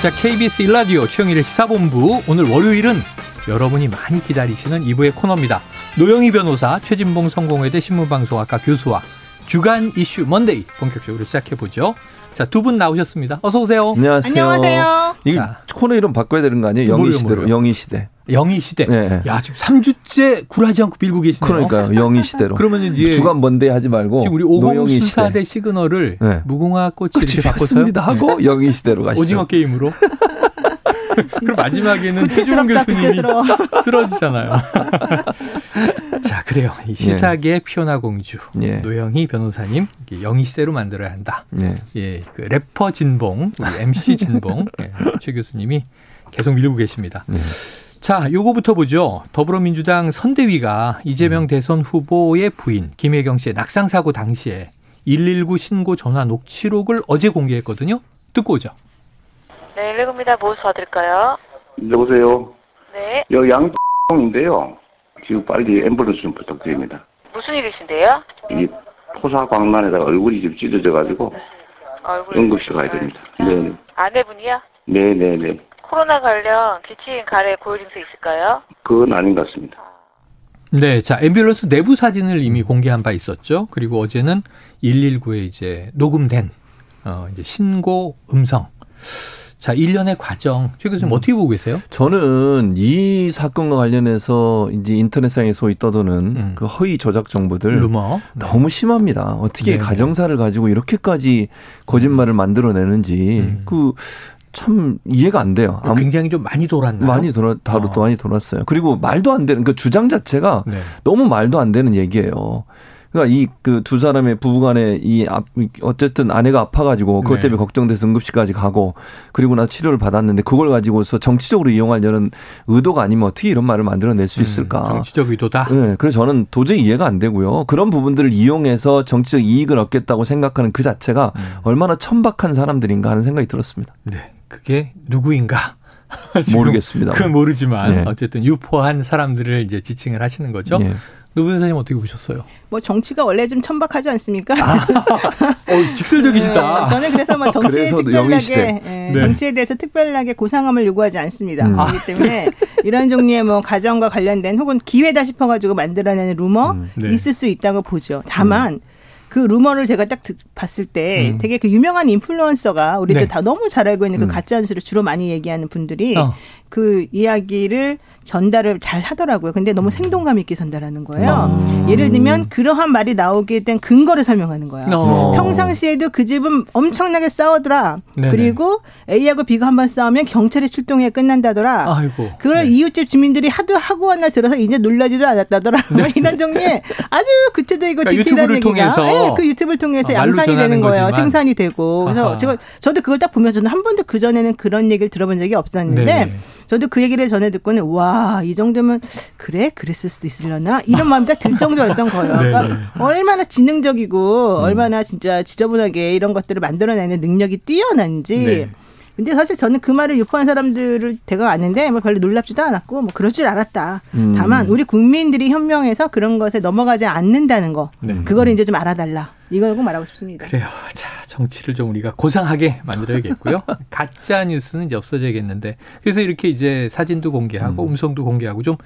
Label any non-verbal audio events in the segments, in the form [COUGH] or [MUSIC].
자, KBS 일라디오 최영일의 시사본부. 오늘 월요일은 여러분이 많이 기다리시는 2부의 코너입니다. 노영희 변호사, 최진봉 성공회대 신문방송학과 교수와 주간 이슈 먼데이 본격적으로 시작해보죠. 자, 두 분 나오셨습니다. 어서 오세요. 안녕하세요. 안녕하세요. 이 자. 코너 이름 바꿔야 되는 거 아니에요? 영희 시대로. 영희 시대. 영희 시대. 네. 야, 지금 3주째 굴하지 않고 빌고 계시네요. 그러니까요. 영희 시대로. 그러면 이제 주간 먼데 하지 말고 지금 우리 노영희 시대. 오공 수사대 시그널을 네. 무궁화 꽃이 이렇게 바꿔서요. 맞습니다. 하고 영희 시대로 가시죠. 오징어 게임으로. [LAUGHS] 그럼 마지막에는 구태스럽다, 교수님이. 쓰러지잖아요. [LAUGHS] 자, 그래요. 이 시사계 피오나 공주 예. 노영희 변호사님 이게 영희 시대로 만들어야 한다. 네. 예, 그 래퍼 진봉, MC [LAUGHS] 진봉 예, 최 교수님이 계속 밀고 계십니다. 네. 자, 요거부터 보죠. 더불어민주당 선대위가 이재명 음. 대선 후보의 부인 김혜경 씨의 낙상 사고 당시에 119 신고 전화 녹취록을 어제 공개했거든요. 듣고 오죠. 네, 119입니다. 무엇 도와드릴까요? 여보세요. 네. 여기 양인데요. [LAUGHS] 지금 빨리 앰뷸런스 좀 부탁드립니다. 무슨 일이신데요? 이 토사광란에다가 얼굴이 지금 찢어져가지고 얼굴. 응급실 가야 됩니다. 네네. 아내분이요? 네네네. 코로나 관련 기침, 가래, 고열 증세 있을까요? 그건 아닌 것 같습니다. 네, 자, 앰뷸런스 내부 사진을 이미 공개한 바 있었죠. 그리고 어제는 119에 이제 녹음된 어 이제 신고 음성. 자, 1년의 과정. 최 교수님 어떻게 보고 계세요? 저는 이 사건과 관련해서 이제 인터넷상에 소위 떠도는 음. 그 허위 조작 정보들 루머. 너무 심합니다. 어떻게 네, 가정사를 가지고 이렇게까지 거짓말을 만들어내는지 음. 그참 이해가 안 돼요. 굉장히 좀 많이 돌았나요? 많이 돌아 다루 어. 또 많이 돌았어요. 그리고 말도 안 되는 그 주장 자체가 네. 너무 말도 안 되는 얘기예요. 그러니까 이 그 두 사람의 부부간에 이 앞- 어쨌든 아내가 아파가지고 그것 네. 때문에 걱정돼서 응급실까지 가고 그리고 나 치료를 받았는데 그걸 가지고서 정치적으로 이용하려는 의도가 아니면 어떻게 이런 말을 만들어낼 수 있을까? 음, 정치적 의도다. 네, 그래서 저는 도저히 이해가 안 되고요. 그런 부분들을 이용해서 정치적 이익을 얻겠다고 생각하는 그 자체가 음. 얼마나 천박한 사람들인가 하는 생각이 들었습니다. 네. 그게 누구인가? [LAUGHS] 모르겠습니다. 그건 모르지만 네. 어쨌든 유포한 사람들을 이제 지칭을 하시는 거죠. 예. 노 변호사님 어떻게 보셨어요? 뭐 정치가 원래 좀 천박하지 않습니까? 어, 직설적이시다. 네, 저는 그래서 뭐 정치에 그래서 특별하게. 예, 네. 정치에 대해서 특별하게 고상함을 요구하지 않습니다. 음. 그렇기 때문에 이런 종류의 뭐 가정과 관련된 혹은 기회다 싶어가지고 만들어내는 루머 음. 네. 있을 수 있다고 보죠. 다만 그 루머를 제가 딱 듣- 봤을 때 음. 되게 그 유명한 인플루언서가 우리들 네. 다 너무 잘 알고 있는 그 음. 가짜 뉴스를 주로 많이 얘기하는 분들이 어. 그 이야기를 전달을 잘 하더라고요. 근데 음. 너무 생동감 있게 전달하는 거예요. 아. 예를 들면 그러한 말이 나오게 된 근거를 설명하는 거예요. 어. 평상시에도 그 집은 엄청나게 싸우더라. 네네. 그리고 A하고 B가 한 번 싸우면 경찰이 출동해 끝난다더라. 아이고. 그걸 네. 이웃집 주민들이 하도 하고 하나 들어서 이제 놀라지도 않았다더라. 뭐 이런 종류의 아주 구체적이고 그러니까 디테일한 얘기가 통해서 예, 그 유튜브를 통해서 어, 말로 양산이 되는 거예요. 거지만. 생산이 되고. 그래서 아하. 제가 저도 그걸 딱 보면서 한 번도 그 전에는 그런 얘기를 들어본 적이 없었는데 네네. 저도 그 얘기를 전에 듣고는 와 이 정도면 그래 그랬을 수도 있으려나 이런 마음이 딱 들 정도였던 거예요. [LAUGHS] 그러니까 네네. 얼마나 지능적이고 얼마나 진짜 지저분하게 이런 것들을 만들어내는 능력이 뛰어난지. 네. 근데 사실 저는 그 말을 유포한 사람들을 대강 아는데 뭐 별로 놀랍지도 않았고 뭐 그럴 줄 알았다. 음. 다만 우리 국민들이 현명해서 그런 것에 넘어가지 않는다는 거. 네. 그거를 이제 좀 알아달라. 이걸 꼭 말하고 싶습니다. 그래요. 자, 정치를 좀 우리가 고상하게 만들어야겠고요. [LAUGHS] 가짜 뉴스는 이제 없어져야겠는데. 그래서 이렇게 이제 사진도 공개하고 음. 성도 공개하고 좀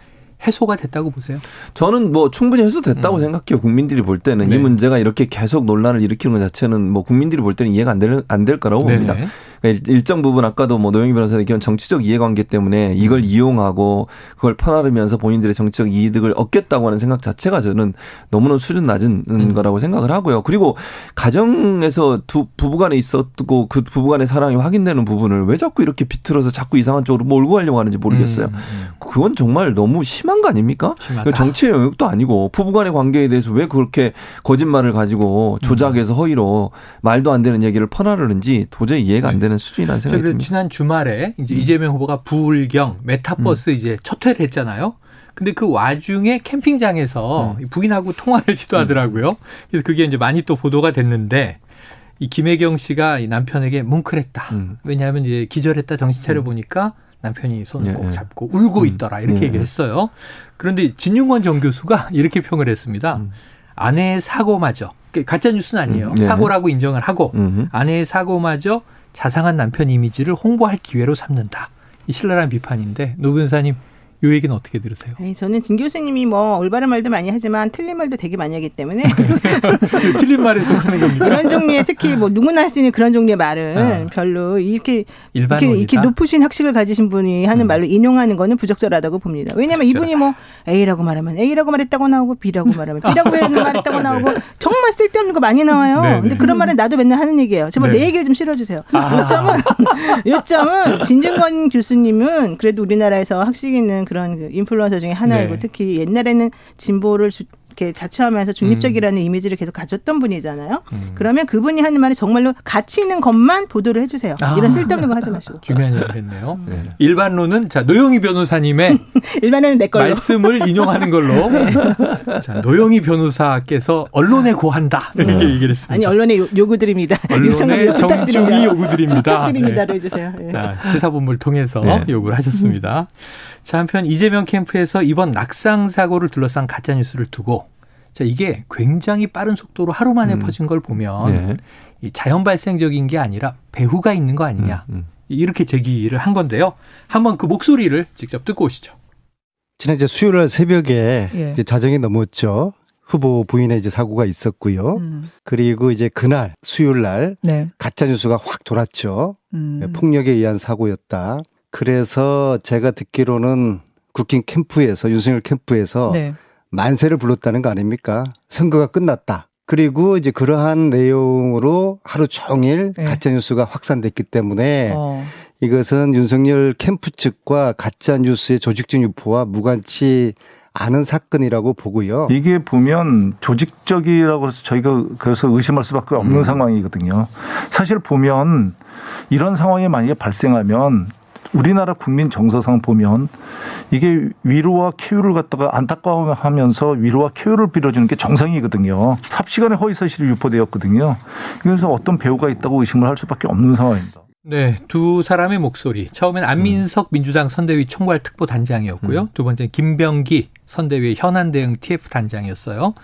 해소가 됐다고 보세요. 저는 뭐 충분히 해소됐다고 음. 생각해요. 국민들이 볼 때는 네. 이 문제가 이렇게 계속 논란을 일으키는 것 자체는 뭐 국민들이 볼 때는 이해가 안 될 안 될 거라고 봅니다. 네네. 그러니까 일정 부분 아까도 뭐 노영희 변호사님 얘기한 정치적 이해관계 때문에 이걸 이용하고 그걸 퍼나르면서 본인들의 정치적 이득을 얻겠다고 하는 생각 자체가 저는 너무나 수준 낮은 음. 거라고 생각을 하고요. 그리고 가정에서 두 부부간에 있었고 그 부부간의 사랑이 확인되는 부분을 왜 자꾸 이렇게 비틀어서 자꾸 이상한 쪽으로 몰고 가려고 하는지 모르겠어요. 음, 음. 그건 정말 너무 심한 거 아닙니까? 심하다. 그 정치의 영역도 아니고 부부간의 관계에 대해서 왜 그렇게 거짓말을 가지고 음. 조작해서 허위로 말도 안 되는 얘기를 퍼나르는지 도저히 이해가 안 되는 수준이라는 저 생각이 그 듭니다. 지난 주말에 음. 이제 이재명 후보가 부울경 메타버스 이제 첫 회를 했잖아요. 근데 그 와중에 캠핑장에서 음. 이 부인하고 통화를 [LAUGHS] 시도하더라고요. 그래서 그게 이제 많이 또 보도가 됐는데 이 김혜경 씨가 이 남편에게 뭉클했다. 음. 왜냐하면 이제 기절했다 정신 차려 보니까 남편이 손을 예, 꼭 예. 잡고 울고 음. 있더라 이렇게 예, 얘기를 예. 했어요. 그런데 진중권 전 교수가 [LAUGHS] 이렇게 평을 했습니다. 음. 아내의 사고마저 가짜 뉴스는 아니에요. 음, 네. 사고라고 인정을 하고. 아내의 사고마저 자상한 남편 이미지를 홍보할 기회로 삼는다. 이 신랄한 비판인데 노 변호사님 요 얘기는 어떻게 들으세요? 아니, 저는 진 교수님이 뭐 올바른 말도 많이 하지만 틀린 말도 되게 많이 하기 때문에 [LAUGHS] 틀린 말에 속하는 겁니까? 그런 종류의 특히 뭐 누구나 할 수 있는 그런 종류의 말은 아. 별로 이렇게. 이렇게, 이렇게 높으신 학식을 가지신 분이 하는 음. 말로 인용하는 거는 부적절하다고 봅니다. 왜냐하면 이분이 뭐 A라고 말하면 A라고 말했다고 나오고 B라고 말하면 B라고 [LAUGHS] 말했다고 나오고 정말 쓸데없는 거 많이 나와요. 네, 근데 네. 그런 말은 나도 맨날 하는 얘기예요. 제발 네. 내 얘기를 좀 실어주세요. 아. 요점은 [LAUGHS] 요점은 진중권 교수님은 그래도 우리나라에서 학식 있는 그런 그 인플루언서 중에 하나이고 네. 특히 옛날에는 진보를 주- 이렇게 자처하면서 중립적이라는 이미지를 계속 가졌던 분이잖아요. 음. 그러면 그분이 하는 말이 정말로 가치 있는 것만 보도를 해주세요. 아. 이런 쓸데없는 거 하지 마시고. [LAUGHS] 중요한 얘기를 했네요. 네. 일반론은 자 노영희 변호사님의 [LAUGHS] 일반은 내 걸로. 말씀을 [LAUGHS] 인용하는 걸로. 자 노영희 변호사께서 언론에 고한다 이렇게 얘기를 했습니다. 아니 언론의 요- 요구드립니다. 언론의 요청합니다. 정중히. 요구드립니다. 부탁드립니다로 네. 해주세요. 예. 아, 시사본부를 통해서 네. 요구를 하셨습니다. 자, 한편 이재명 캠프에서 이번 낙상 사고를 둘러싼 가짜 뉴스를 두고 자, 이게 굉장히 빠른 속도로 하루 만에 음. 퍼진 걸 보면 네. 이 자연 발생적인 게 아니라 배후가 있는 거 아니냐. 음, 음. 이렇게 제기를 한 건데요. 한번 그 목소리를 직접 듣고 오시죠. 지난 이제 수요일 날 새벽에 예. 이제 자정이 넘었죠. 후보 부인의 이제 사고가 있었고요. 음. 그리고 이제 그날 수요일 날 네. 가짜 뉴스가 확 돌았죠. 음. 폭력에 의한 사고였다. 그래서 제가 듣기로는 국힘 캠프에서 윤석열 캠프에서 네. 만세를 불렀다는 거 아닙니까? 선거가 끝났다. 그리고 이제 그러한 내용으로 하루 종일 네. 가짜 뉴스가 확산됐기 때문에 어. 이것은 윤석열 캠프 측과 가짜 뉴스의 조직적 유포와 무관치 않은 사건이라고 보고요. 이게 보면 조직적이라고 해서 저희가 그래서 의심할 수밖에 없는 음. 상황이거든요. 사실 보면 이런 상황이 만약에 발생하면 우리나라 국민 정서상 보면 이게 위로와 쾌유를 갖다가 안타까워하면서 위로와 쾌유를 빌어주는 게 정상이거든요. 삽시간에 허위사실이 유포되었거든요. 그래서 어떤 배우가 있다고 의심을 할 수밖에 없는 상황입니다. 네, 두 사람의 목소리. 처음엔 안민석 민주당 선대위 총괄 특보 단장이었고요. 두 번째는 김병기 선대위 현안 대응 TF 단장이었어요.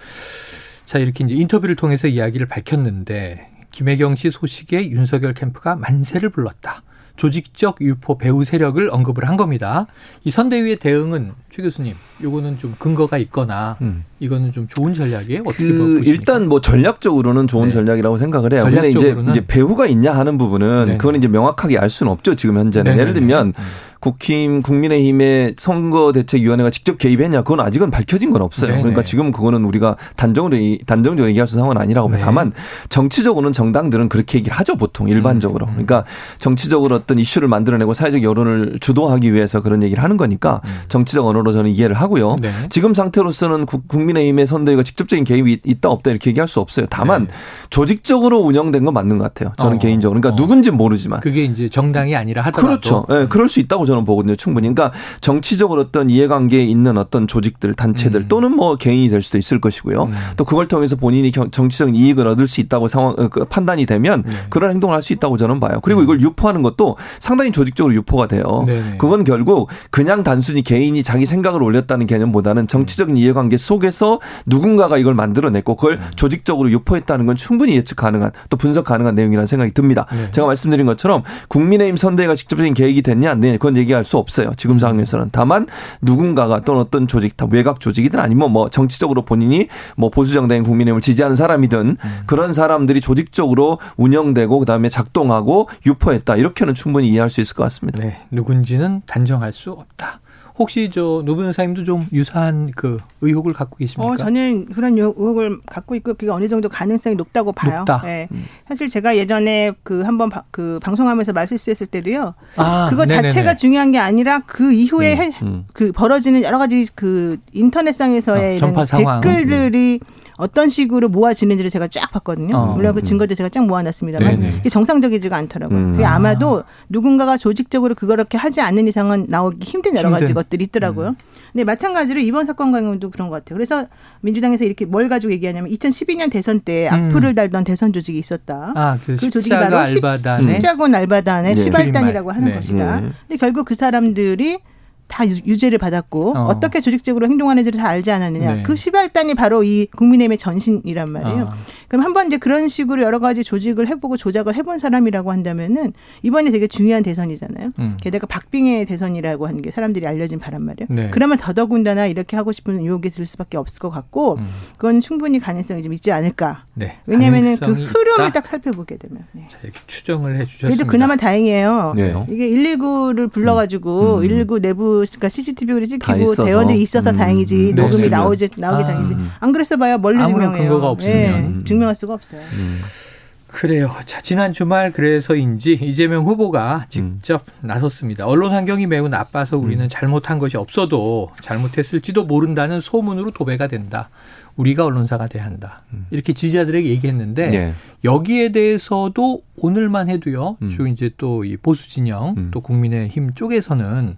자, 이렇게 이제 인터뷰를 통해서 이야기를 밝혔는데 김혜경 씨 소식에 윤석열 캠프가 만세를 불렀다. 조직적 유포 배후 세력을 언급을 한 겁니다. 이 선대위의 대응은 최 교수님, 요거는 좀 근거가 있거나 음. 이거는 좀 좋은 전략이에요? 어떻게 그 보십니까? 일단 뭐 전략적으로는 좋은 네. 전략이라고 생각을 해요. 근데 이제, 전략적으로는? 이제 배후가 있냐 하는 부분은 네. 그건 이제 명확하게 알 수는 없죠. 지금 현재는. 네네네. 예를 들면 음. 국힘 국민의힘의 선거대책위원회가 직접 개입했냐 그건 아직은 밝혀진 건 없어요. 네네. 그러니까 지금 그거는 우리가 단정으로 이- 단정적으로 얘기할 수 있는 상황은 아니라고 봐요. 네. 다만 정치적으로는 정당들은 그렇게 얘기를 하죠 보통 일반적으로. 음. 그러니까 정치적으로 어떤 이슈를 만들어내고 사회적 여론을 주도하기 위해서 그런 얘기를 하는 거니까 음. 정치적 언어로 저는 이해를 하고요. 네. 지금 상태로서는 국- 국민의힘의 선대위가 직접적인 개입이 있다 없다 이렇게 얘기할 수 없어요. 다만 네. 조직적으로 운영된 건 맞는 것 같아요. 저는 어. 개인적으로. 그러니까 어. 누군지 모르지만. 그게 이제 정당이 아니라 하더라도 그렇죠. 예, 그럴 수 있다고 저는 보거든요. 충분히. 그러니까 정치적으로 어떤 이해관계에 있는 어떤 조직들, 단체들 음. 또는 뭐 개인이 될 수도 있을 것이고요. 음. 또 그걸 통해서 본인이 경- 정치적 이익을 얻을 수 있다고 상황 어, 그 판단이 되면 네. 그런 행동을 할 수 있다고 저는 봐요. 그리고 음. 이걸 유포하는 것도 상당히 조직적으로 유포가 돼요. 네네. 그건 결국 그냥 단순히 개인이 자기 생각을 올렸다는 개념보다는 정치적인 이해관계 속에서 누군가가 이걸 만들어냈고 그걸 음. 조직적으로 유포했다는 건 충분히 예측 가능한 또 분석 가능한 내용이라는 생각이 듭니다. 네. 제가 말씀드린 것처럼 국민의힘 선대위가 직접적인 계획이 됐냐 안 됐냐 그건 얘기할 수 없어요. 지금 상황에서는. 다만 누군가가 또는 어떤 조직, 다 외곽 조직이든 아니면 뭐 정치적으로 본인이 뭐 보수정당인 국민의힘을 지지하는 사람이든 그런 사람들이 조직적으로 운영되고 그다음에 작동하고 유포했다. 이렇게는 충분히 이해할 수 있을 것 같습니다. 네, 누군지는 단정할 수 없다. 혹시 저 노 변호사님도 좀 유사한 그 의혹을 갖고 계십니까? 어, 저는 그런 의혹을 갖고 있고 그게 어느 정도 가능성이 높다고 봐요. 높다. 네. 사실 제가 예전에 그 한번 바- 그 방송하면서 말실수했을 때도요. 아, 그거 네네네. 자체가 중요한 게 아니라 그 이후에 해- 음. 그 벌어지는 여러 가지 그 인터넷상에서의 어, 이런 상황. 댓글들이 어떤 식으로 모아지는지를 제가 쫙 봤거든요. 어. 물론 그 증거들 제가 쫙 모아놨습니다만 네네. 이게 정상적이지가 않더라고요. 음. 그게 아. 아마도 누군가가 조직적으로 그렇게 하지 않는 이상은 나오기 힘든 여러 가지 힘든. 음. 것들이 있더라고요. 근데 마찬가지로 이번 사건 경우도 그런 것 같아요. 그래서 민주당에서 이렇게 뭘 가지고 얘기하냐면 2012년 대선 때 악플을 달던 대선 조직이 있었다. 아, 그, 그 조직이 바로 십자군 알바단의 네. 시발단이라고 하는 네. 것이다. 네. 근데 결국 그 사람들이 다 유- 유죄를 받았고 어. 어. 떻게 조직적으로 행동하는지를 다 알지 않았느냐. 네. 그 시발단이 바로 이 국민의힘의 전신이란 말이에요. 아. 그럼 한번 이제 그런 식으로 여러 가지 조직을 해보고 조작을 해본 사람이라고 한다면은 이번에 되게 중요한 대선이잖아요. 음. 게다가 박빙의 대선이라고 하는 게 사람들이 알려진 바란 말이에요. 네. 그러면 더더군다나 이렇게 하고 싶은 유혹이 들 수밖에 없을 것 같고 음. 그건 충분히 가능성이 좀 있지 않을까. 네. 왜냐하면은 그 흐름을 있다. 딱 살펴보게 되면. 네. 자, 이렇게 추정을 해 주셨습니다. 그래도 그나마 다행이에요. 네. 이게 119를 불러가지고 음. 119 내부 그러니까 CCTV를 다 찍히고. 대원들이 있어서 음. 다행이지 네. 녹음이 없으면. 나오지 나오기 아. 다행이지 안 그랬어 봐야 아무런 증명해요? 근거가 없으면. 네, 증명할 수가 없어요. 음. 그래요. 자, 지난 주말 그래서인지 이재명 후보가 직접 나섰습니다. 언론 환경이 매우 나빠서 우리는 잘못한 것이 없어도 잘못했을지도 모른다는 소문으로 도배가 된다. 우리가 언론사가 돼야 한다. 이렇게 지지자들에게 얘기했는데 네. 여기에 대해서도 오늘만 해도요. 음. 주로 이제 또 이 보수 진영 음. 또 국민의힘 쪽에서는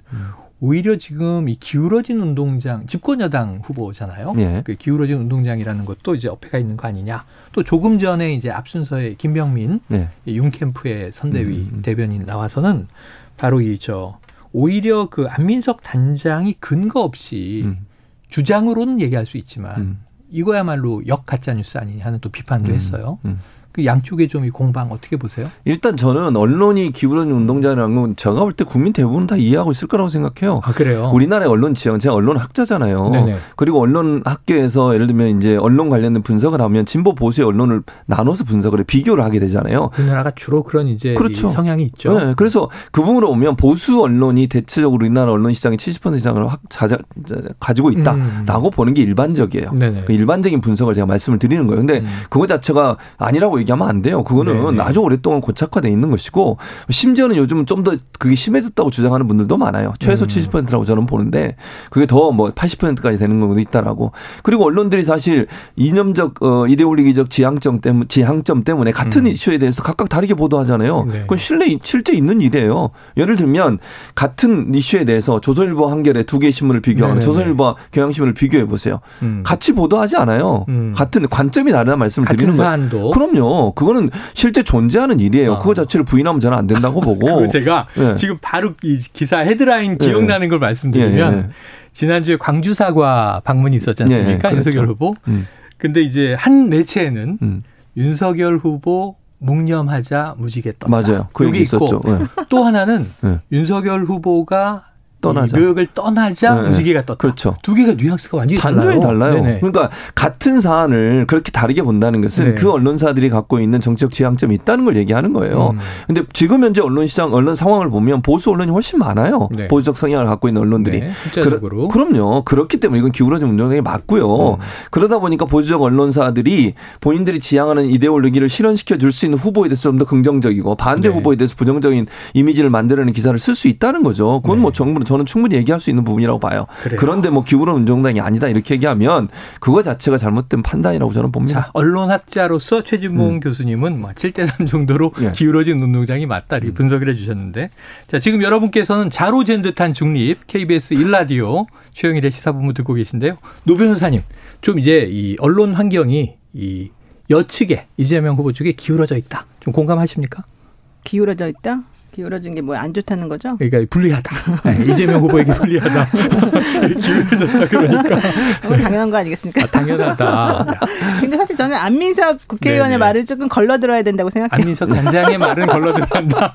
오히려 지금 이 기울어진 운동장 집권 여당 후보잖아요. 예. 그 기울어진 운동장이라는 것도 이제 어폐가 있는 거 아니냐. 또 조금 전에 이제 앞순서에 김병민 네. 이 윤캠프의 선대위 음, 음. 대변인 나와서는 바로 이 저 오히려 그 안민석 단장이 근거 없이 음. 주장으로는 얘기할 수 있지만 음. 이거야말로 역 가짜 뉴스 아니냐 하는 또 비판도 음. 했어요. 음. 그 양쪽의 좀 이 공방 어떻게 보세요? 일단 저는 언론이 기울어진 운동자라는 건 제가 볼 때 국민 대부분 다 이해하고 있을 거라고 생각해요. 아 그래요? 우리나라의 언론 지형, 제가 언론 학자잖아요. 네네. 그리고 언론 학계에서 예를 들면 이제 언론 관련된 분석을 하면 진보 보수의 언론을 나눠서 분석을 해 비교를 하게 되잖아요. 우리나라가 주로 그런 이제 그렇죠. 이 성향이 있죠. 네, 그래서 그 부분으로 보면 보수 언론이 대체적으로 우리나라 언론 시장의 70% 이상을 확 자자, 가지고 있다라고 보는 게 일반적이에요. 음. 그 일반적인 분석을 제가 말씀을 드리는 거예요. 근데 음. 그거 자체가 아니라고 얘기 하면 안 돼요. 그거는 네네. 아주 오랫동안 고착화돼 있는 것이고 심지어는 요즘은 좀 더 그게 심해졌다고 주장하는 분들도 많아요. 최소 음. 70%라고 저는 보는데 그게 더 뭐 80%까지 되는 경우도 있다라고. 그리고 언론들이 사실 이념적 어 이데올리기적 지향점 때문 지향점 때문에 같은 음. 이슈에 대해서 각각 다르게 보도하잖아요. 네. 그건 실내 실제 있는 일이에요. 예를 들면 같은 이슈에 대해서 조선일보 한겨레 두 개의 신문을 비교하거나 네네네. 조선일보와 경향신문을 비교해 보세요. 음. 같이 보도하지 않아요. 음. 같은 관점이 다르다는 말씀을 드리는 거예요. 사안 그거는 실제 존재하는 일이에요. 아. 그거 자체를 부인하면 저는 안 된다고 보고. 그거 제가 예. 지금 바로 이 기사 헤드라인 예. 기억나는 걸 말씀드리면 예, 예. 지난주에 광주 사과 방문이 있었지 않습니까? 예, 그렇죠. 윤석열 후보. 음, 근데 이제 한 매체에는 음. 윤석열 후보 묵념하자 무지개 떴다. 맞아요. 그 여기 얘기 있고 있었죠. 예. 또 하나는 예. 윤석열 후보가 떠나자. 이 묘역을 떠나자 네, 무지개가 떴다. 그렇죠. 두 개가 뉘앙스가 완전히 단순히 달라요. 네네. 그러니까 같은 사안을 그렇게 다르게 본다는 것은 네. 그 언론사들이 갖고 있는 정치적 지향점이 있다는 걸 얘기하는 거예요. 음. 근데 지금 현재 언론 시장, 언론 상황을 보면 보수 언론이 훨씬 많아요. 네. 보수적 성향을 갖고 있는 언론들이. 네, 숫자적으로. 그럼요 그렇기 때문에 이건 기울어진 운동장이 맞고요. 음. 그러다 보니까 보수적 언론사들이 본인들이 지향하는 이데올로기를 실현시켜 줄 수 있는 후보에 대해서 좀 더 긍정적이고 반대 네. 후보에 대해서 부정적인 이미지를 만들어내는 기사를 쓸 수 있다는 거죠. 그건 네. 뭐 정부는 저는 충분히 얘기할 수 있는 부분이라고 봐요. 그래요. 그런데 뭐 기울어진 운동장이 아니다 이렇게 얘기하면 그거 자체가 잘못된 판단이라고 저는 봅니다. 자, 언론학자로서 최진봉 교수님은 뭐 7대3 정도로 예. 기울어진 운동장이 맞다 이렇게 분석을 해 주셨는데 자, 지금 여러분께서는 자로잰 듯한 중립 KBS 1라디오 [LAUGHS] 최영일의 시사본부 듣고 계신데요. 노 변호사님, 좀 이제 이 언론 환경이 이 여측에 이재명 후보 쪽에 기울어져 있다. 좀 공감하십니까? 기울어져 있다. 기울어진 게 뭐 안 좋다는 거죠? 그러니까 불리하다. 네, 이재명 후보에게 불리하다. [LAUGHS] 기울어졌다 그러니까. 너무 당연한 거 아니겠습니까? 아, 당연하다. [LAUGHS] 근데 사실 저는 안민석 국회의원의 네네. 말을 조금 걸러 들어야 된다고 생각해요. 안민석 단장의 말은 걸러 들어간다.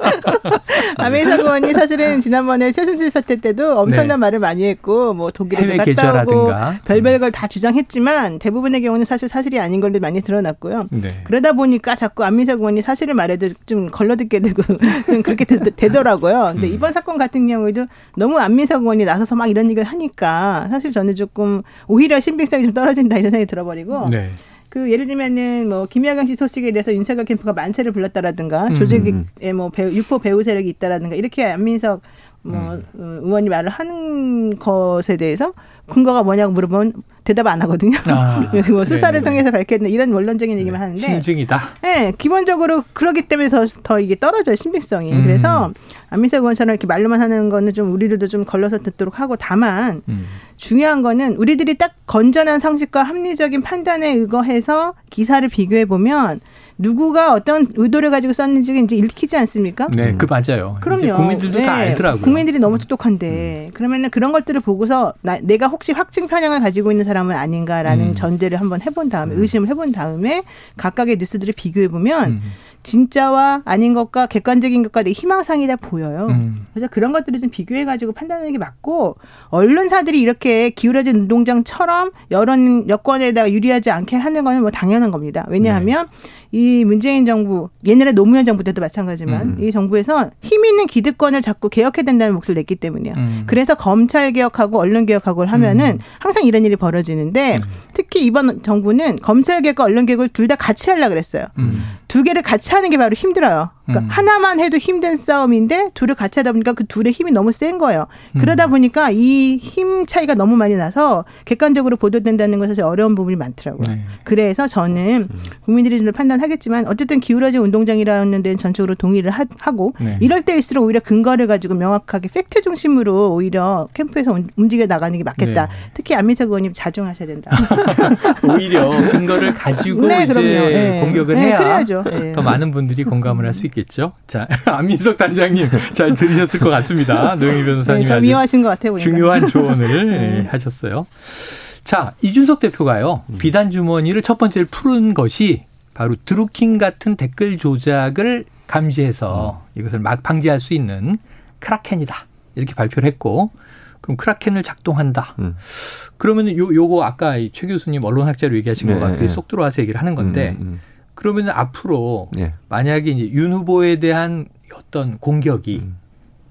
[LAUGHS] 안민석 의원이 사실은 지난번에 최순실 사태 때도 엄청난 네. 말을 많이 했고 뭐 독일에도 해외 갔다 오고 계좌라든가. 별별 걸 다 주장했지만 대부분의 경우는 사실 사실이 아닌 걸로 많이 드러났고요. 네. 그러다 보니까 자꾸 안민석 의원이 사실을 말해도 좀 걸러듣게 되고 좀 그렇게 되, 더라고요 근데 음. 이번 사건 같은 경우에도 너무 안민석 의원이 나서서 막 이런 얘기를 하니까 사실 저는 조금 오히려 신빙성이 좀 떨어진다 이런 생각이 들어버리고 네. 그 예를 들면은 뭐 김여경 씨 소식에 대해서 윤석열 캠프가 만세를 불렀다라든가 조직에 뭐 배우, 유포 배우 세력이 있다라든가 이렇게 안민석 뭐 어, 의원이 말을 하는 것에 대해서 근거가 뭐냐고 물어보면 대답 안 하거든요. 아, [LAUGHS] 그래서 뭐 수사를 네네네. 통해서 밝혔는 이런 원론적인 얘기만 하는데 심증이다. 네, 기본적으로 그러기 때문에 더, 더 이게 떨어져요, 신빙성이. 음. 그래서 안민석 의원처럼 이렇게 말로만 하는 거는 좀 우리들도 좀 걸러서 듣도록 하고 다만 음. 중요한 거는 우리들이 딱 건전한 상식과 합리적인 판단에 의거해서 기사를 비교해 보면 누구가 어떤 의도를 가지고 썼는지가 이제 읽히지 않습니까? 네, 그 맞아요. 그럼요. 이제 국민들도 다 네, 알더라고요. 음. 국민들이 너무 똑똑한데 그러면은 그런 것들을 보고서 나, 내가 혹시 확증 편향을 가지고 있는 사람은 아닌가라는 음. 전제를 한번 해본 다음에 의심을 해본 다음에 각각의 뉴스들을 비교해 보면 음. 진짜와 아닌 것과 객관적인 것과 내 희망상이 다 보여요. 음. 그래서 그런 것들을 좀 비교해가지고 판단하는 게 맞고 언론사들이 이렇게 기울어진 운동장처럼 여론 여권에다가 유리하지 않게 하는 거는 뭐 당연한 겁니다. 왜냐하면 이 문재인 정부 옛날에 노무현 정부 때도 마찬가지지만 음. 이 정부에서 힘 있는 기득권을 자꾸 개혁해야 된다는 목소리를 냈기 때문이에요. 음. 그래서 검찰 개혁하고 언론 개혁하고 하면은 음. 항상 이런 일이 벌어지는데 특히 이번 정부는 검찰 개혁과 언론 개혁을 둘 다 같이 하려 그랬어요. 음. 두 개를 같이 하는 게 바로 힘들어요. 그러니까 음. 하나만 해도 힘든 싸움인데 둘을 같이 하다 보니까 그 둘의 힘이 너무 센 거예요. 음. 그러다 보니까 이 힘 차이가 너무 많이 나서 객관적으로 보도된다는 것은 사실 어려운 부분이 많더라고요. 네. 그래서 저는 국민들이 좀 판단하겠지만 어쨌든 기울어진 운동장이라는 데는 전적으로 동의를 하, 고 네. 이럴 때일수록 오히려 근거를 가지고 명확하게 팩트 중심으로 오히려 캠프에서 운- 움직여 나가는 게 맞겠다. 네. 특히 안민석 의원님 자중하셔야 된다. [LAUGHS] 오히려 근거를 가지고 네, 이제. 네. 공격을 네, 해야 그래야죠. 네. 더 많은 분들이 공감을 할 수 있 겠죠. 자, [LAUGHS] 안민석 단장님 잘 들으셨을 것 같습니다. 노영희 네, 변호사님이 저 아주 미워하신 것 같아요. 보니까. 중요한 [LAUGHS] 조언을 네. 예, 하셨어요. 자, 이준석 대표가요. 음. 비단 주머니를 첫 번째로 푸른 것이 바로 드루킹 같은 댓글 조작을 감지해서 음. 이것을 막 방지할 수 있는 크라켄이다. 이렇게 발표를 했고 그럼 크라켄을 작동한다. 음. 그러면 요 요거 아까 이최 교수님 언론학자로 얘기하신 네, 것 같아요. 네. 쏙 들어와서 얘기를 하는 건데 음, 음. 그러면 앞으로 예. 만약에 이제 윤 후보에 대한 어떤 공격이 음.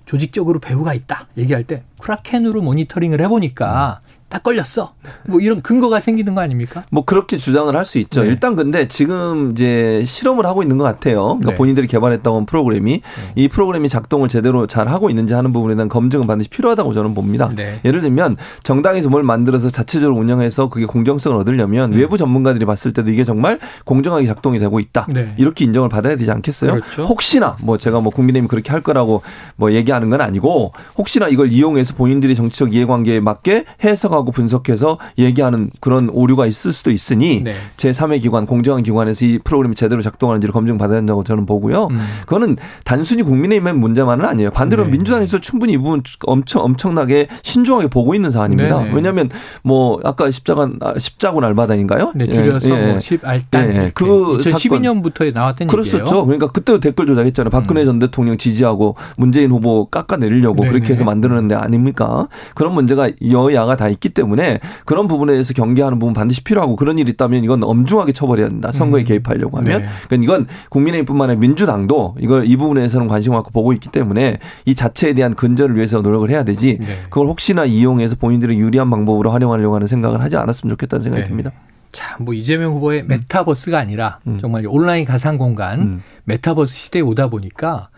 조직적으로 배후가 있다 얘기할 때 크라켄으로 모니터링을 해보니까 딱 걸렸어. 뭐 이런 근거가 생기는 거 아닙니까? 뭐 그렇게 주장을 할 수 있죠. 네. 일단 근데 지금 이제 실험을 하고 있는 것 같아요. 그러니까 네. 본인들이 개발했다고 한 프로그램이 이 프로그램이 작동을 제대로 잘 하고 있는지 하는 부분에 대한 검증은 반드시 필요하다고 저는 봅니다. 네. 예를 들면 정당에서 뭘 만들어서 자체적으로 운영해서 그게 공정성을 얻으려면 음. 외부 전문가들이 봤을 때도 이게 정말 공정하게 작동이 되고 있다. 네. 이렇게 인정을 받아야 되지 않겠어요? 그렇죠. 혹시나 뭐 제가 뭐 국민의힘이 그렇게 할 거라고 뭐 얘기하는 건 아니고 혹시나 이걸 이용해서 본인들이 정치적 이해관계에 맞게 해석하고 분석해서 얘기하는 그런 오류가 있을 수도 있으니 네. 제3의 기관 공정한 기관에서 이 프로그램이 제대로 작동하는지를 검증받아야 된다고 저는 보고요. 음. 그거는 단순히 국민의힘의 문제만은 아니에요. 반대로 네. 민주당에서 충분히 이 부분 엄청 엄청나게 신중하게 보고 있는 사안입니다. 네네. 왜냐하면 뭐 아까 십자가 아, 십자군 알바단인가요? 네, 줄여서 예, 예. 뭐 10알단 예, 예. 그 2012년부터 나왔던 그랬었죠. 얘기예요. 그러니까 그때도 댓글 조작했잖아요. 박근혜 음. 전 대통령 지지하고 문재인 후보 깎아내리려고 네네. 그렇게 해서 만들었는데 아닙니까? 그런 문제가 여야가 다 있기 때문에 그런 부분에 대해서 경계하는 부분 반드시 필요하고 그런 일이 있다면 이건 엄중하게 처벌해야 된다. 선거에 음. 개입하려고 하면. 네. 그러니까 이건 국민의힘뿐만 아니라 민주당도 이걸 이 부분에서는 관심을 갖고 보고 있기 때문에 이 자체에 대한 근절을 위해서 노력을 해야 되지 네. 그걸 혹시나 이용해서 본인들의 유리한 방법으로 활용하려고 하는 생각을 하지 않았으면 좋겠다는 생각이 네. 듭니다. 자, 뭐 이재명 후보의 메타버스가 아니라 음. 정말 온라인 가상 공간 음. 메타버스 시대에 오다 보니까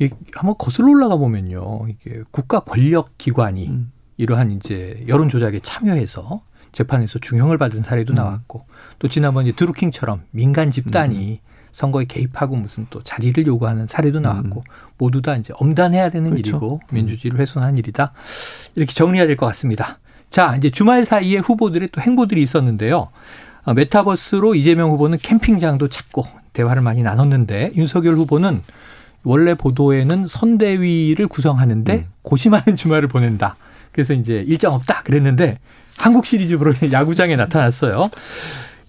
이 한번 거슬러 올라가 보면요. 이게 국가 권력 기관이 음. 이러한 이제 여론 조작에 참여해서 재판에서 중형을 받은 음. 사례도 나왔고 또 지난번 이제 드루킹처럼 민간 집단이 음. 선거에 개입하고 무슨 또 자리를 요구하는 사례도 나왔고 모두 다 이제 엄단해야 되는 음. 그렇죠. 일이고 민주주의를 훼손한 일이다. 이렇게 정리해야 될 것 같습니다. 자, 이제 주말 사이에 후보들의 또 행보들이 있었는데요. 어, 메타버스로 이재명 후보는 캠핑장도 찾고 대화를 많이 나눴는데 윤석열 후보는 원래 보도에는 선대위를 구성하는데 음. 고심하는 주말을 보낸다. 그래서 이제 일정 없다 그랬는데 한국 시리즈로 [LAUGHS] 야구장에 나타났어요.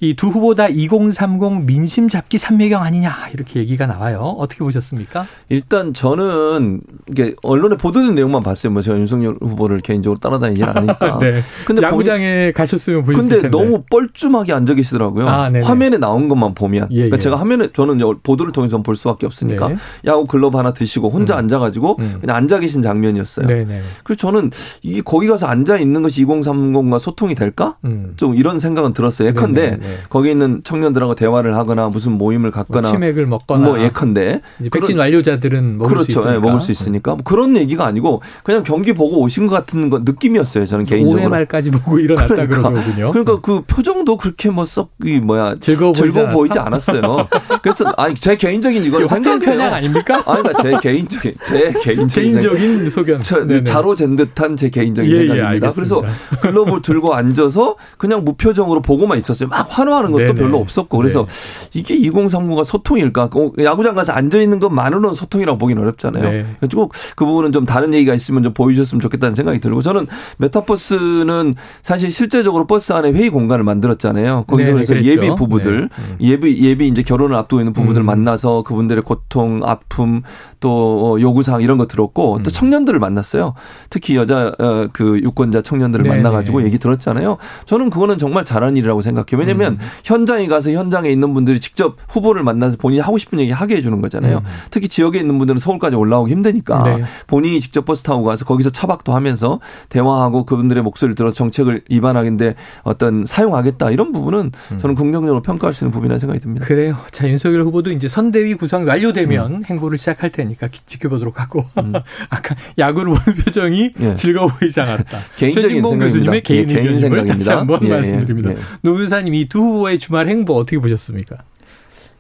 이 두 후보 다 2030 민심 잡기 삼매경 아니냐 이렇게 얘기가 나와요. 어떻게 보셨습니까? 일단 저는 이게 언론에 보도된 내용만 봤어요. 뭐 제가 윤석열 후보를 개인적으로 따라다니지 [LAUGHS] 않으니까. 네. 근데 야구장에 가셨으면 보셨을 근데 텐데. 너무 뻘쭘하게 앉아 계시더라고요. 아, 네네. 화면에 나온 것만 보면. 예, 그러니까 예. 제가 화면에 저는 이제 보도를 통해서 볼 수밖에 없으니까 네. 야구 글러브 하나 드시고 혼자 음. 앉아가지고 음. 그냥 앉아 계신 장면이었어요. 네네. 그래서 저는 이게 거기 가서 앉아 있는 것이 2030과 소통이 될까? 음. 좀 이런 생각은 들었어요. 예컨대 네네네. 거기 있는 청년들하고 대화를 하거나 무슨 모임을 뭐 갖거나 치맥을 먹거나 뭐 예컨대 백신 완료자들은 먹을 수 그렇죠. 있으니까. 예, 먹을 수 있으니까 뭐 그런 얘기가 아니고 그냥 경기 보고 오신 것 같은 거 느낌이었어요. 저는 개인적으로. 5회 말까지 보고 일어났다 그러니까. 그러거든요. 그러니까 그 표정도 그렇게 뭐 썩 이 뭐야 즐거워 보이지 즐거워 보이지 않았다? 않았어요. 그래서 아니 제 개인적인 이건 생각이에요. 편향 아닙니까? 아니 그러니까 제 개인적인 제 개인적인 [LAUGHS] 개인적인 소견. 저. 자로 잰 듯한 제 개인적인 예, 예, 생각입니다. 알겠습니다. 그래서 글러브를 들고 앉아서 그냥 무표정으로 보고만 있었어요. 막 환호하는 것도 네네. 별로 없었고 그래서 이게 2039가 소통일까? 어, 야구장 가서 앉아 있는 것만으로는 소통이라고 보기는 어렵잖아요. 네. 그래서 그 부분은 좀 다른 얘기가 있으면 좀 보여주셨으면 좋겠다는 생각이 들고 저는 메타버스는 사실 실제적으로 버스 안에 회의 공간을 만들었잖아요. 거기서 그래서 그랬죠. 예비 부부들, 네. 음. 예비 예비 이제 결혼을 앞두고 있는 부부들 음. 만나서 그분들의 고통, 아픔, 또 어, 요구사항 이런 거 들었고 음. 또 청년들을 만났어요. 특히 여자 어, 그 유권자 청년들을 네네. 만나가지고 얘기 들었잖아요. 저는 그거는 정말 잘한 일이라고 생각해요. 왜냐하면 음. 현장에 가서 현장에 있는 분들이 직접 후보를 만나서 본인이 하고 싶은 얘기 하게 해주는 거잖아요. 음. 특히 지역에 있는 분들은 서울까지 올라오기 힘드니까 네. 본인이 직접 버스 타고 가서 거기서 차박도 하면서 대화하고 그분들의 목소리를 들어서 정책을 입안하는데 어떤 사용하겠다 이런 부분은 저는 긍정적으로 평가할 수 있는 부분이라는 생각이 듭니다. 그래요. 자, 윤석열 후보도 이제 선대위 구성이 완료되면 행보를 시작할 테니까 기- 지켜보도록 하고. [LAUGHS] 아까 야구를 보는 [LAUGHS] 표정이 예. 즐거워 보이지 않았다. [LAUGHS] 개인적인. 교수님의 예, 개인 개인 의견임을 생각입니다. 다시 한번 예, 말씀드립니다. 예. 노 변호사님 이 두 후보의 주말 행보 어떻게 보셨습니까?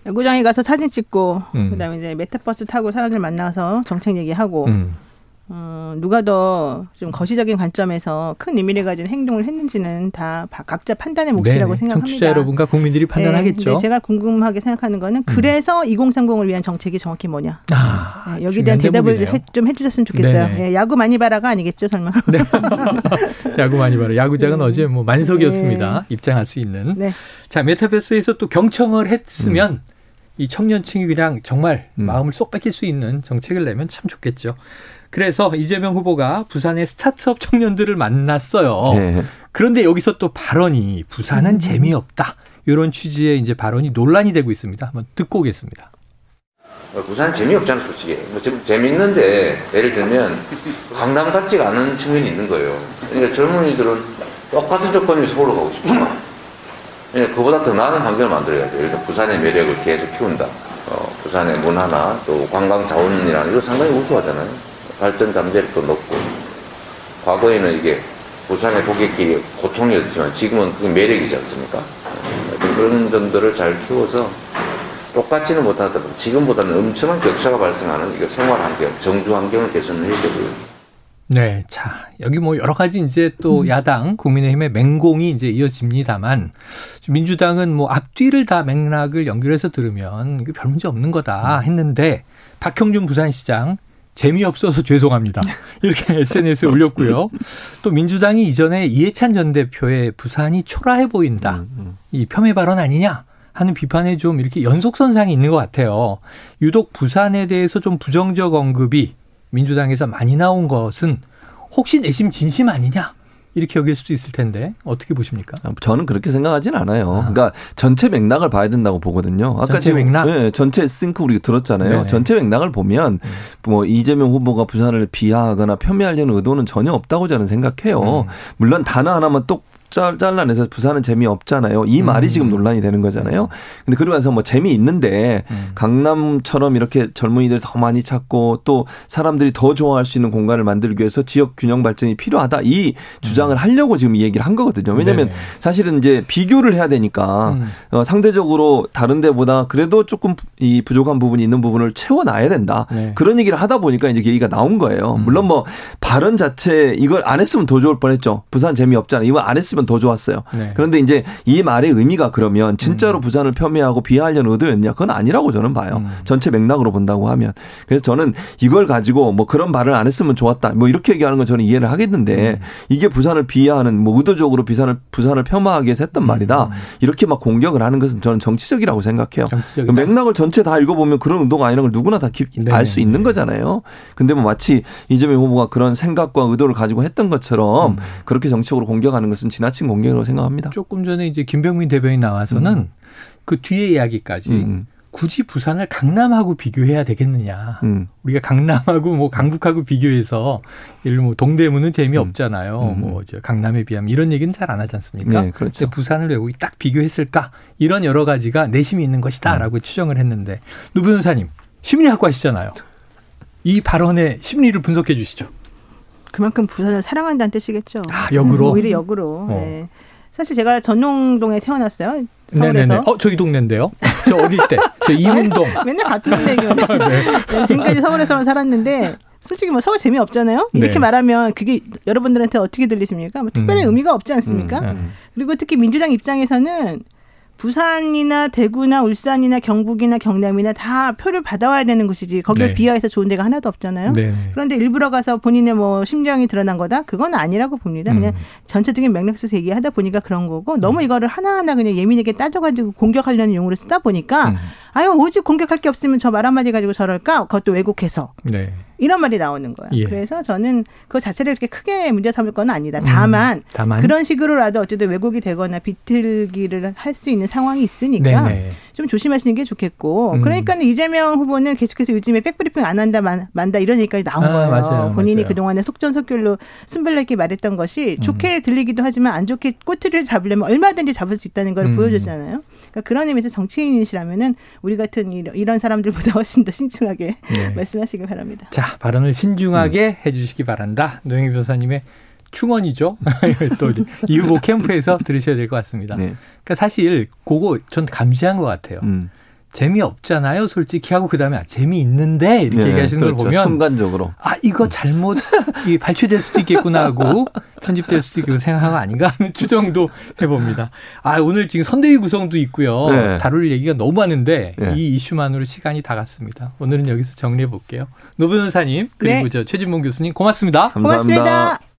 야구장에 가서 사진 찍고 음. 그다음에 이제 메타버스 타고 사람들 만나서 정책 얘기하고 음. 어, 누가 더 좀 거시적인 관점에서 큰 의미를 가진 행동을 했는지는 다 바- 각자 판단의 몫이라고 네네. 생각합니다. 청취자 여러분과 국민들이 판단하겠죠. 네, 네, 제가 궁금하게 생각하는 거는 그래서 2030을 위한 정책이 정확히 뭐냐. 아, 네, 여기에 대한 대답을. 해, 좀 해주셨으면 좋겠어요. 네네. 예, 야구 많이 봐라가 아니겠죠, 설마. [LAUGHS] [LAUGHS] 야구 많이 봐라. 야구장은 음. 어제 뭐 만석이었습니다. 입장할 수 있는. 네. 자, 메타버스에서 또 경청을 했으면 이 청년층이 그냥 정말 음. 마음을 쏙 뺏길 수 있는 정책을 내면 참 좋겠죠. 그래서 이재명 후보가 부산의 스타트업 청년들을 만났어요. 예. 그런데 여기서 또 발언이 부산은 재미없다. 이런 취지의 이제 발언이 논란이 되고 있습니다. 한번 듣고 오겠습니다. 어, 부산 재미없잖아 솔직히 뭐좀 재밌는데 예를 들면 강남 같지가 않은 측면이 있는 거예요 그러니까 젊은이들은 똑같은 조건이 서울로 가고 싶어 그러니까 그보다 더 나은 환경을 만들어야 돼요 들어 부산의 매력을 계속 키운다 어, 부산의 문화나 또 관광 자원이나 이거 상당히 우수하잖아요 발전 잠재력도 높고 과거에는 이게 부산의 고객길이 고통이었지만 지금은 그게 매력이지 않습니까 그런 점들을 잘 키워서 똑같지는 못하더라도 지금보다는 엄청난 격차가 발생하는 이거 생활 환경, 정주 환경을 개선을 해야 되고요. 네. 자, 여기 뭐 여러 가지 이제 또 야당 국민의힘의 맹공이 이제 이어집니다만 민주당은 뭐 앞뒤를 다 맥락을 연결해서 들으면 이게 별 문제 없는 거다 했는데 박형준 부산시장 재미없어서 죄송합니다. [LAUGHS] 이렇게 SNS에 올렸고요. 또 민주당이 이전에 이해찬 전 대표의 부산이 초라해 보인다. 이 폄훼 발언 아니냐? 하는 비판에 좀 이렇게 연속선상이 있는 것 같아요. 유독 부산에 대해서 좀 부정적 언급이 민주당에서 많이 나온 것은 혹시 내심 진심 아니냐? 이렇게 여길 수도 있을 텐데 어떻게 보십니까? 아, 저는 그렇게 생각하진 않아요. 그러니까 전체 맥락을 봐야 된다고 보거든요. 아까 전체 지금 맥락? 네, 전체 싱크 우리가 들었잖아요. 네네. 음. 전체 맥락을 보면 뭐 이재명 후보가 부산을 비하하거나 폄훼하려는 의도는 전혀 없다고 저는 생각해요. 음. 물론 단어 하나만 똑 잘- 잘라내서 부산은 재미없잖아요. 이 말이 음. 지금 논란이 되는 거잖아요. 근데 그러고 나서 뭐 재미있는데 음. 강남처럼 이렇게 젊은이들 더 많이 찾고 또 사람들이 더 좋아할 수 있는 공간을 만들기 위해서 지역 균형 발전이 필요하다. 이 주장을 하려고 지금 이 얘기를 한 거거든요. 왜냐하면 음. 네네. 사실은 이제 비교를 해야 되니까 음. 어, 상대적으로 다른 데보다 그래도 조금 이 부족한 부분이 있는 부분을 채워놔야 된다. 네. 그런 얘기를 하다 보니까 이제 얘기가 나온 거예요. 음. 물론 뭐 발언 자체 이걸 안 했으면 더 좋을 뻔했죠. 부산 재미없잖아. 이거 안 했으면 했으면 더 좋았어요. 네. 그런데 이제 이 말의 의미가 그러면 진짜로 음. 부산을 폄훼하고 비하하려는 의도였냐? 그건 아니라고 저는 봐요. 음. 전체 맥락으로 본다고 하면. 그래서 저는 이걸 가지고 뭐 그런 말을 안 했으면 좋았다. 뭐 이렇게 얘기하는 건 저는 이해를 하겠는데 음. 이게 부산을 비하하는 뭐 의도적으로 부산을 부산을 폄하하기 위해서 했던 말이다. 이렇게 막 공격을 하는 것은 저는 정치적이라고 생각해요. 그 정치적이다. 맥락을 전체 다 읽어보면 그런 의도가 아니라는 걸 누구나 다 네. 알수 있는 거잖아요. 근데 뭐 마치 이재명 후보가 그런 생각과 의도를 가지고 했던 것처럼 음. 그렇게 정치적으로 공격하는 것은 지 나친 공격이라고 생각합니다. 조금 전에 이제 김병민 대변인 나와서는 그 뒤에 이야기까지 음. 굳이 부산을 강남하고 비교해야 되겠느냐. 음. 우리가 강남하고 뭐 강북하고 비교해서 예를 뭐 동대문은 재미없잖아요. 음. 뭐저 강남에 비하면 이런 얘기는 잘 안 하지 않습니까? 네, 그렇죠. 부산을 왜 거기 딱 비교했을까? 이런 여러 가지가 내심이 있는 것이다라고 음. 추정을 했는데 노 변호사님 심리학과 하시잖아요. 이 발언의 심리를 분석해 주시죠. 그만큼 부산을 사랑한다는 뜻이겠죠. 아, 역으로? 오히려 역으로. 어. 네. 사실 제가 전농동에 태어났어요. 네네네. 서울에서. 어, 저희 동네인데요. 저 어릴 때. 저 이문동. [LAUGHS] 맨날 같은 동네 얘기만 해. 네, 지금까지 서울에서만 살았는데 솔직히 뭐 서울 재미없잖아요. 이렇게 네. 말하면 그게 여러분들한테 어떻게 들리십니까? 뭐 특별히 음. 의미가 없지 않습니까? 음. 그리고 특히 민주당 입장에서는 부산이나 대구나 울산이나 경북이나 경남이나 다 표를 받아와야 되는 곳이지 거기를 네. 비하해서 좋은 데가 하나도 없잖아요. 네. 그런데 일부러 가서 본인의 뭐 심정이 드러난 거다? 그건 아니라고 봅니다. 그냥 음. 전체적인 맥락 속에서 얘기하다 보니까 그런 거고 너무 이거를 하나하나 그냥 예민하게 따져가지고 공격하려는 용어를 쓰다 보니까 음. 아유 오직 공격할 게 없으면 저 말 한마디 가지고 저럴까? 그것도 왜곡해서 네. 이런 말이 나오는 거예요. 예. 그래서 저는 그 자체를 그렇게 크게 문제 삼을 건 아니다. 다만, 음, 다만. 그런 식으로라도 어쨌든 왜곡이 되거나 비틀기를 할 수 있는 상황이 있으니까 네네. 좀 조심하시는 게 좋겠고. 음. 그러니까 이재명 후보는 계속해서 요즘에 백브리핑 안 한다 만, 만다 이런 얘기까지 나온 아, 거예요. 맞아요, 본인이 맞아요. 음. 그동안에 속전속결로 순발력 있게 말했던 것이 좋게 들리기도 하지만 안 좋게 꼬투리를 잡으려면 얼마든지 잡을 수 있다는 걸 음. 보여줬잖아요. 그러니까 그런 의미에서 정치인이시라면은 우리 같은 이런, 이런 사람들보다 [LAUGHS] 훨씬 더 신중하게 네. 말씀하시길 바랍니다. 자, 발언을 신중하게 음. 해주시기 바란다. 노영희 변호사님의 충언이죠. [LAUGHS] 또 이 후보 캠프에서 들으셔야 될 것 같습니다. 네. 그러니까 사실 그거 전 감지한 것 같아요. 음. 재미없잖아요, 솔직히 하고 그다음에 아, 재미있는데 이렇게 네, 얘기하시는 걸 그렇죠. 보면 순간적으로 아 이거 잘못 이 발췌될 수도 있겠구나 하고 [LAUGHS] 편집될 수도 있고 생각한 거 아닌가 하는 추정도 해봅니다. 아 오늘 지금 선대위 구성도 있고요. 네. 다룰 얘기가 너무 많은데 네. 이 이슈만으로 시간이 다 갔습니다. 오늘은 여기서 정리해 볼게요. 노 변호사님 그리고 네. 저 최진봉 교수님 고맙습니다. 감사합니다. 고맙습니다.